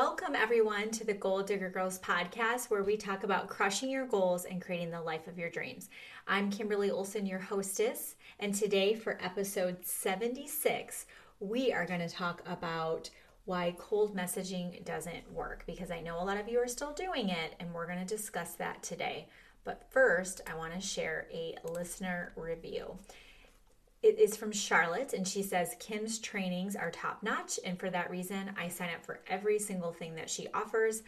Welcome, everyone, to the Goal Digger Girls podcast, where we talk about crushing your goals and creating the life of your dreams. I'm Kimberly Olson, your hostess, and today for episode 76, we are going to talk about why cold messaging doesn't work because I know a lot of you are still doing it, and we're going to discuss that today. But first, I want to share a listener review. It is from Charlotte, and she says Kim's trainings are top notch, and for that reason, I sign up for every single thing that she offers.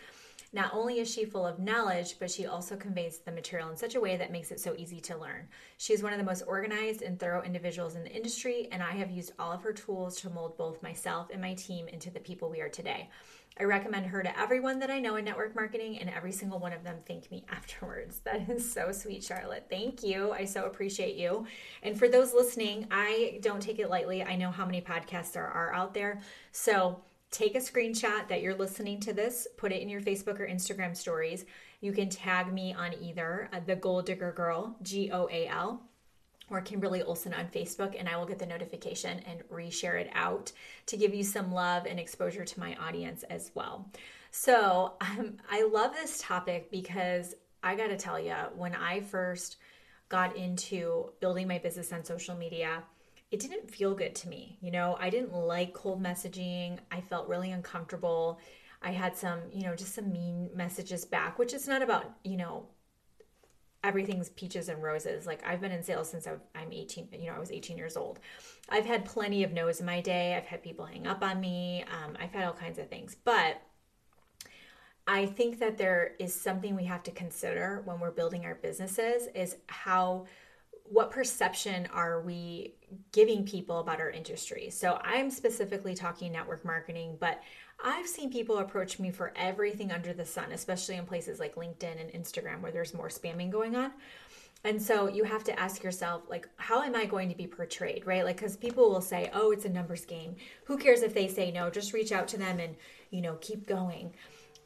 Not only is she full of knowledge, but she also conveys the material in such a way that makes it so easy to learn. She is one of the most organized and thorough individuals in the industry, and I have used all of her tools to mold both myself and my team into the people we are today. I recommend her to everyone that I know in network marketing, and every single one of them thank me afterwards. That is so sweet, Charlotte. Thank you. I so appreciate you. And for those listening, I don't take it lightly. I know how many podcasts there are out there. So take a screenshot that you're listening to this, put it in your Facebook or Instagram stories. You can tag me on either uh, the Goal Digger Girl, G O A L, or Kimberly Olson on Facebook, and I will get the notification and reshare it out to give you some love and exposure to my audience as well. So um, I love this topic because I got to tell you, when I first got into building my business on social media, it didn't feel good to me. You know, I didn't like cold messaging. I felt really uncomfortable. I had some, you know, just some mean messages back, which is not about, you know, everything's peaches and roses. Like I've been in sales since I'm 18, you know, I was 18 years old. I've had plenty of no's in my day. I've had people hang up on me. Um, I've had all kinds of things. But I think that there is something we have to consider when we're building our businesses is how what perception are we giving people about our industry? So I'm specifically talking network marketing, but I've seen people approach me for everything under the sun, especially in places like LinkedIn and Instagram where there's more spamming going on. And so you have to ask yourself, like, how am I going to be portrayed, right? Like, because people will say, oh, it's a numbers game. Who cares if they say no? Just reach out to them and, you know, keep going.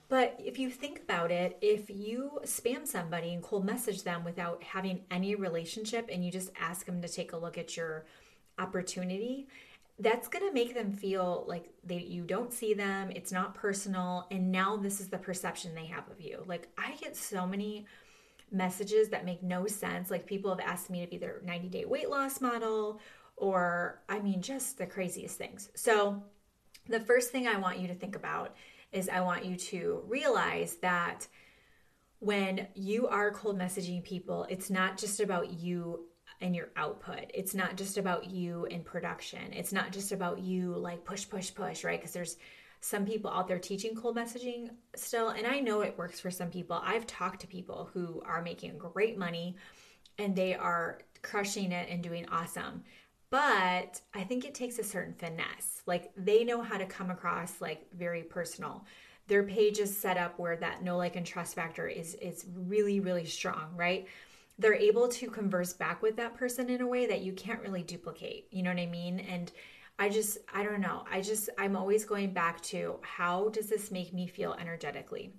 But if you think about it, if you spam somebody and cold message them without having any relationship and you just ask them to take a look at your opportunity, that's going to make them feel like they you don't see them it's not personal and now this is the perception they have of you. Like i get so many messages that make no sense. Like people have asked me to be their 90 day weight loss model or i mean just the craziest things. So the first thing i want you to think about is i want you to realize that when you are cold messaging people it's not just about you and your output. It's not just about you in production. It's not just about you like push, push, push, right? Because there's some people out there teaching cold messaging still, and I know it works for some people. I've talked to people who are making great money and they are crushing it and doing awesome. But I think it takes a certain finesse. Like they know how to come across like very personal. Their page is set up where that no like and trust factor is is really really strong, right? They're able to converse back with that person in a way that you can't really duplicate. You know what I mean? And I just, I don't know. I just, I'm always going back to how does this make me feel energetically?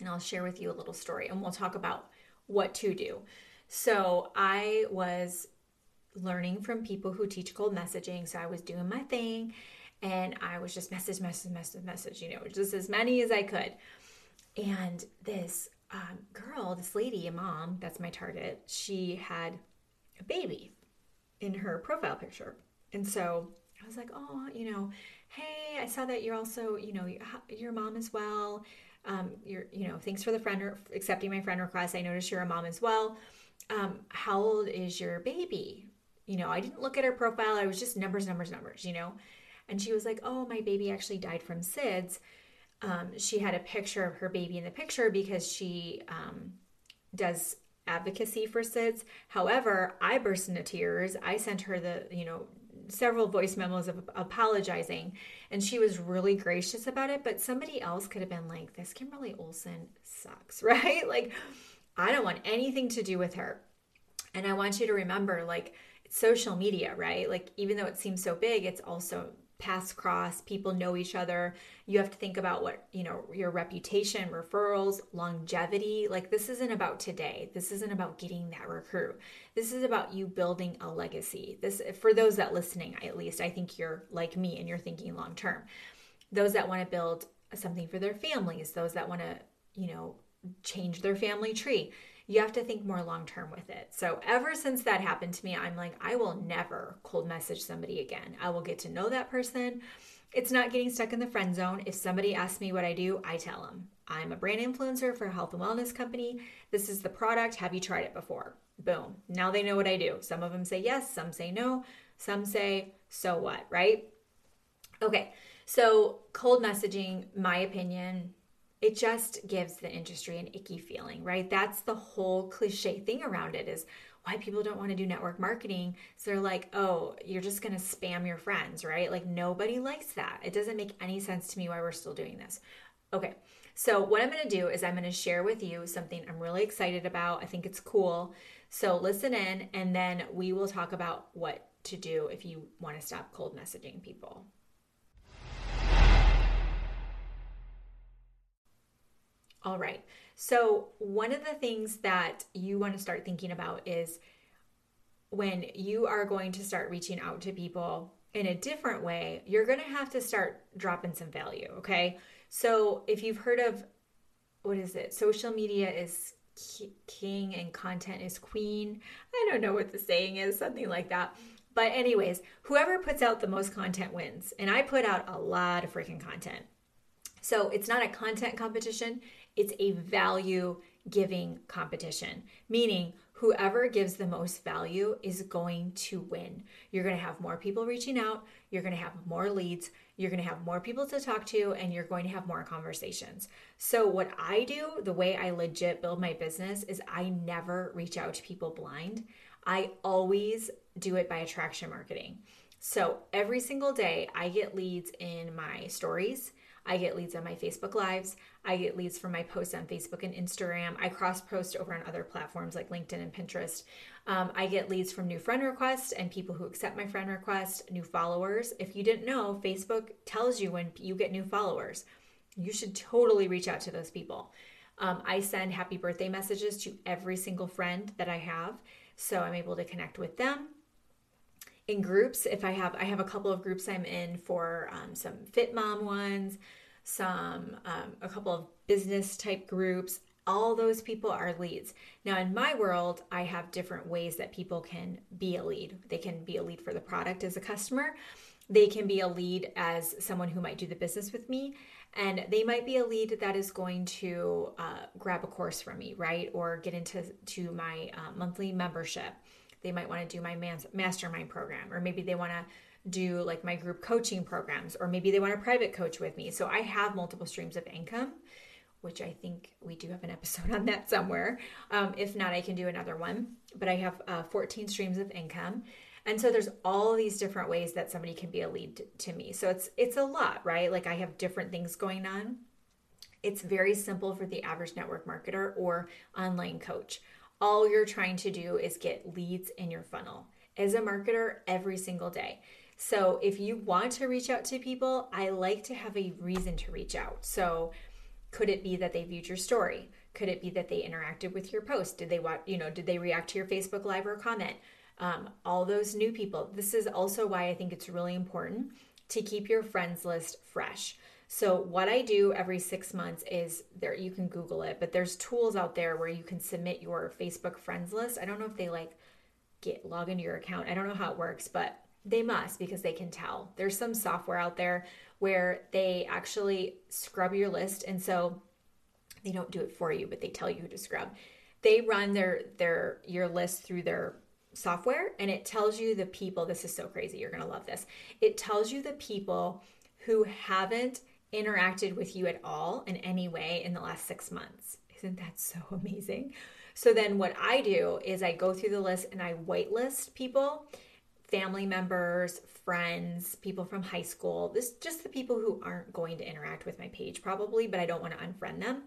And I'll share with you a little story and we'll talk about what to do. So I was learning from people who teach cold messaging. So I was doing my thing and I was just message, message, message, message, you know, just as many as I could. And this um, girl, this lady, a mom, that's my target, she had a baby in her profile picture. And so I was like, oh, you know, hey, I saw that you're also, you know, your mom as well. Um, you're, you know, thanks for the friend re- accepting my friend request. I noticed you're a mom as well. Um, how old is your baby? You know, I didn't look at her profile. I was just numbers, numbers, numbers, you know. And she was like, oh, my baby actually died from SIDS um, she had a picture of her baby in the picture because she um, does advocacy for SIDS. However, I burst into tears. I sent her the, you know, several voice memos of apologizing, and she was really gracious about it. But somebody else could have been like, This Kimberly Olson sucks, right? Like, I don't want anything to do with her. And I want you to remember, like, social media, right? Like, even though it seems so big, it's also paths cross, people know each other. You have to think about what, you know, your reputation, referrals, longevity. Like this isn't about today. This isn't about getting that recruit. This is about you building a legacy. This for those that listening, at least I think you're like me and you're thinking long term. Those that want to build something for their families, those that want to, you know, change their family tree. You have to think more long term with it. So, ever since that happened to me, I'm like, I will never cold message somebody again. I will get to know that person. It's not getting stuck in the friend zone. If somebody asks me what I do, I tell them I'm a brand influencer for a health and wellness company. This is the product. Have you tried it before? Boom. Now they know what I do. Some of them say yes, some say no, some say, so what, right? Okay, so cold messaging, my opinion, it just gives the industry an icky feeling, right? That's the whole cliche thing around it is why people don't want to do network marketing. So they're like, oh, you're just going to spam your friends, right? Like nobody likes that. It doesn't make any sense to me why we're still doing this. Okay, so what I'm going to do is I'm going to share with you something I'm really excited about. I think it's cool. So listen in, and then we will talk about what to do if you want to stop cold messaging people. All right. So, one of the things that you want to start thinking about is when you are going to start reaching out to people in a different way, you're going to have to start dropping some value. Okay. So, if you've heard of what is it? Social media is king and content is queen. I don't know what the saying is, something like that. But, anyways, whoever puts out the most content wins. And I put out a lot of freaking content. So, it's not a content competition, it's a value giving competition, meaning whoever gives the most value is going to win. You're going to have more people reaching out, you're going to have more leads, you're going to have more people to talk to, and you're going to have more conversations. So, what I do, the way I legit build my business, is I never reach out to people blind. I always do it by attraction marketing. So, every single day, I get leads in my stories I get leads on my Facebook Lives. I get leads from my posts on Facebook and Instagram. I cross post over on other platforms like LinkedIn and Pinterest. Um, I get leads from new friend requests and people who accept my friend request, new followers. If you didn't know, Facebook tells you when you get new followers. You should totally reach out to those people. Um, I send happy birthday messages to every single friend that I have, so I'm able to connect with them in groups if i have i have a couple of groups i'm in for um, some fit mom ones some um, a couple of business type groups. All those people are leads. Now in my world i have different ways that people can be a lead. They can be a lead for the product as a customer. They can be a lead as someone who might do the business with me. And they might be a lead that is going to uh, grab a course from me right? Or get into to my uh, monthly membership they might want to do my mastermind program, or maybe they want to do like my group coaching programs, or maybe they want to private coach with me. So I have multiple streams of income, which I think we do have an episode on that somewhere. Um, if not, I can do another one. But I have uh, 14 streams of income. And so there's all these different ways that somebody can be a lead to me. So it's it's a lot, right? Like I have different things going on. It's very simple for the average network marketer or online coach all you're trying to do is get leads in your funnel as a marketer every single day. So if you want to reach out to people, I like to have a reason to reach out. So could it be that they viewed your story? Could it be that they interacted with your post? Did they watch, you know, did they react to your Facebook live or comment? Um, all those new people. This is also why I think it's really important to keep your friends list fresh. So what I do every six months is there, you can Google it, but there's tools out there where you can submit your Facebook friends list. I don't know if they like get log into your account. I don't know how it works, but they must because they can tell. There's some software out there where they actually scrub your list. And so they don't do it for you, but they tell you who to scrub. They run their their your list through their software and it tells you the people this is so crazy you're going to love this it tells you the people who haven't interacted with you at all in any way in the last six months. Isn't that so amazing? So then what I do is I go through the list and I whitelist people, family members, friends, people from high school. This just the people who aren't going to interact with my page probably, but I don't want to unfriend them.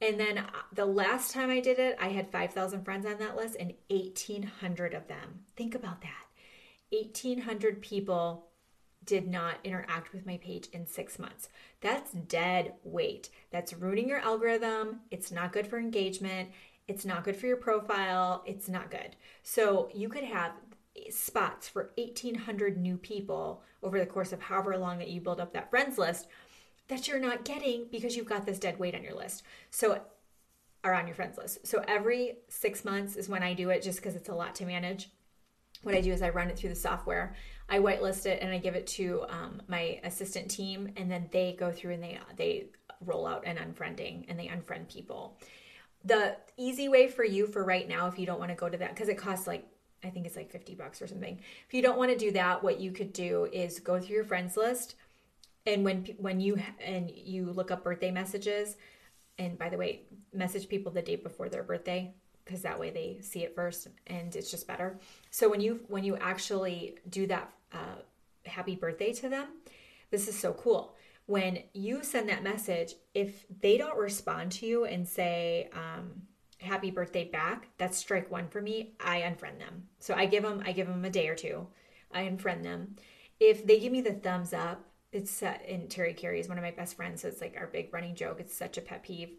And then uh, the last time I did it, I had 5,000 friends on that list and 1,800 of them. Think about that. 1,800 people did not interact with my page in six months. That's dead weight. That's ruining your algorithm. It's not good for engagement. It's not good for your profile. It's not good. So you could have spots for 1,800 new people over the course of however long that you build up that friends list. that you're not getting because you've got this dead weight on your list. So, or on your friends list. So, every six months is when I do it just because it's a lot to manage. What I do is I run it through the software. I whitelist it and I give it to um, my assistant team, and then they go through and they they roll out an unfriending and they unfriend people. The easy way for you for right now, if you don't want to go to that, because it costs like I think it's like 50 bucks or something. If you don't want to do that, what you could do is go through your friends list and when when you and you look up birthday messages and by the way, message people the day before their birthday because that way they see it first and it's just better. So when you when you actually do that uh, happy birthday to them, this is so cool. When you send that message, if they don't respond to you and say, um, happy birthday back, that's strike one for me. I unfriend them. So I give them I give them a day or two. I unfriend them. If they give me the thumbs up, it's set and Terry Carey is one of my best friends, so it's like our big running joke. It's such a pet peeve.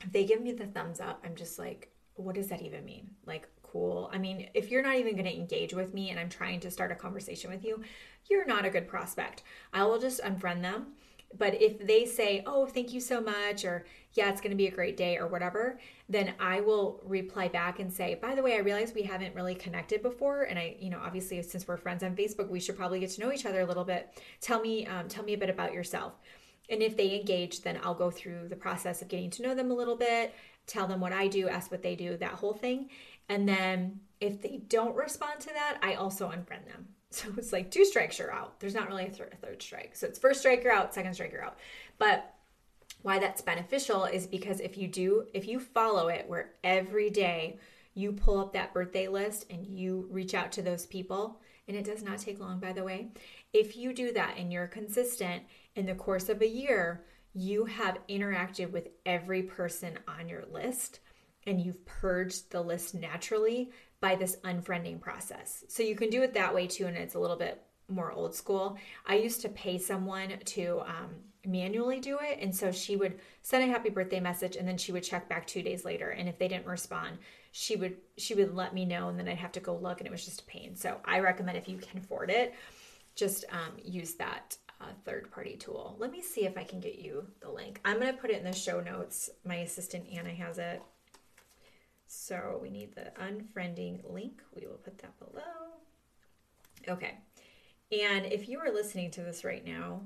If they give me the thumbs up, I'm just like, what does that even mean? Like, cool. I mean, if you're not even going to engage with me and I'm trying to start a conversation with you, you're not a good prospect. I will just unfriend them but if they say, oh, thank you so much, or yeah, it's going to be a great day, or whatever, then I will reply back and say, by the way, I realize we haven't really connected before. And I, you know, obviously, since we're friends on Facebook, we should probably get to know each other a little bit. Tell me, um, tell me a bit about yourself. And if they engage, then I'll go through the process of getting to know them a little bit, tell them what I do, ask what they do, that whole thing. And then if they don't respond to that, I also unfriend them. So it's like two strikes, you're out. There's not really a, th- a third strike. So it's first strike, you're out, second strike, you're out. But why that's beneficial is because if you do, if you follow it where every day you pull up that birthday list and you reach out to those people, and it does not take long, by the way. If you do that and you're consistent in the course of a year, you have interacted with every person on your list and you've purged the list naturally by this unfriending process. So you can do it that way too, and it's a little bit more old school. I used to pay someone to um, manually do it, and so she would send a happy birthday message, and then she would check back two days later, and if they didn't respond, she would she would let me know, and then I'd have to go look, and it was just a pain. So I recommend if you can afford it, just um, use that uh, third party tool. Let me see if I can get you the link. I'm gonna put it in the show notes. My assistant Anna has it. So we need the unfriending link. We will put that below. Okay. And if you are listening to this right now,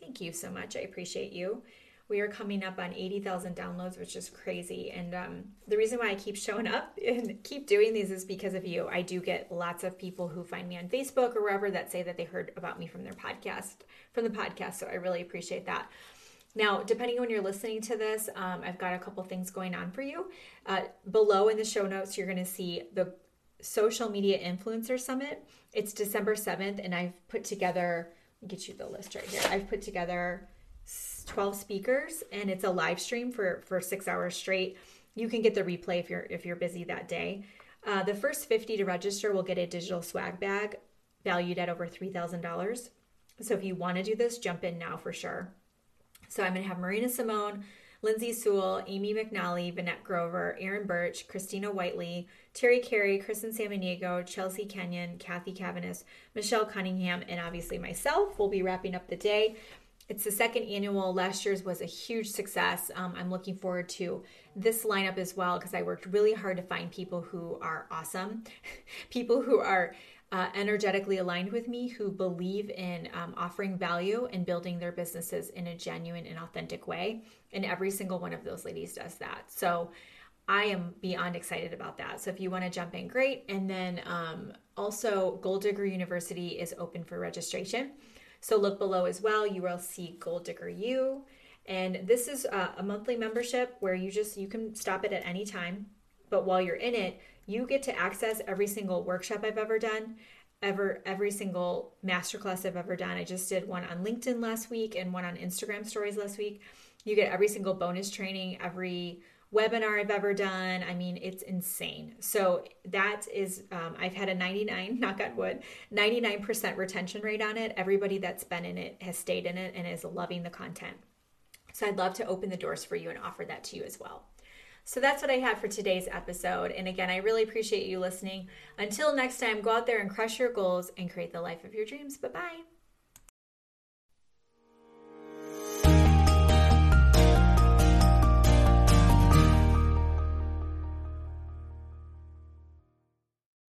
thank you so much. I appreciate you. We are coming up on 80,000 downloads, which is crazy. And um, the reason why I keep showing up and keep doing these is because of you. I do get lots of people who find me on Facebook or wherever that say that they heard about me from their podcast, from the podcast. So I really appreciate that. Now, depending on when you're listening to this, um, I've got a couple things going on for you. Uh, below in the show notes, you're going to see the Social Media Influencer Summit. It's December 7th, and I've put together, get you the list right here. I've put together 12 speakers, and it's a live stream for, for six hours straight. You can get the replay if you're if you're busy that day. Uh, the first 50 to register will get a digital swag bag valued at over $3,000. So if you want to do this, jump in now for sure. So I'm going to have Marina Simone, Lindsay Sewell, Amy McNally, Vanette Grover, Aaron Birch, Christina Whiteley, Terry Carey, Kristen Samaniego, Chelsea Kenyon, Kathy Cavanis, Michelle Cunningham, and obviously myself We'll be wrapping up the day. It's the second annual. Last year's was a huge success. Um, I'm looking forward to this lineup as well because I worked really hard to find people who are awesome, people who are uh, energetically aligned with me who believe in um, offering value and building their businesses in a genuine and authentic way. And every single one of those ladies does that. So I am beyond excited about that. So if you want to jump in, great. And then um, also, Goal Digger University is open for registration. So look below as well. You will see Goal Digger U. And this is a, a monthly membership where you just you can stop it at any time. But while you're in it, you get to access every single workshop I've ever done, ever every single masterclass I've ever done. I just did one on LinkedIn last week and one on Instagram stories last week. You get every single bonus training, every webinar I've ever done. I mean, it's insane. So that is, um, I've had a 99, knock on wood, 99% retention rate on it. Everybody that's been in it has stayed in it and is loving the content. So I'd love to open the doors for you and offer that to you as well. So that's what I have for today's episode. And again, I really appreciate you listening. Until next time, go out there and crush your goals and create the life of your dreams. Bye bye.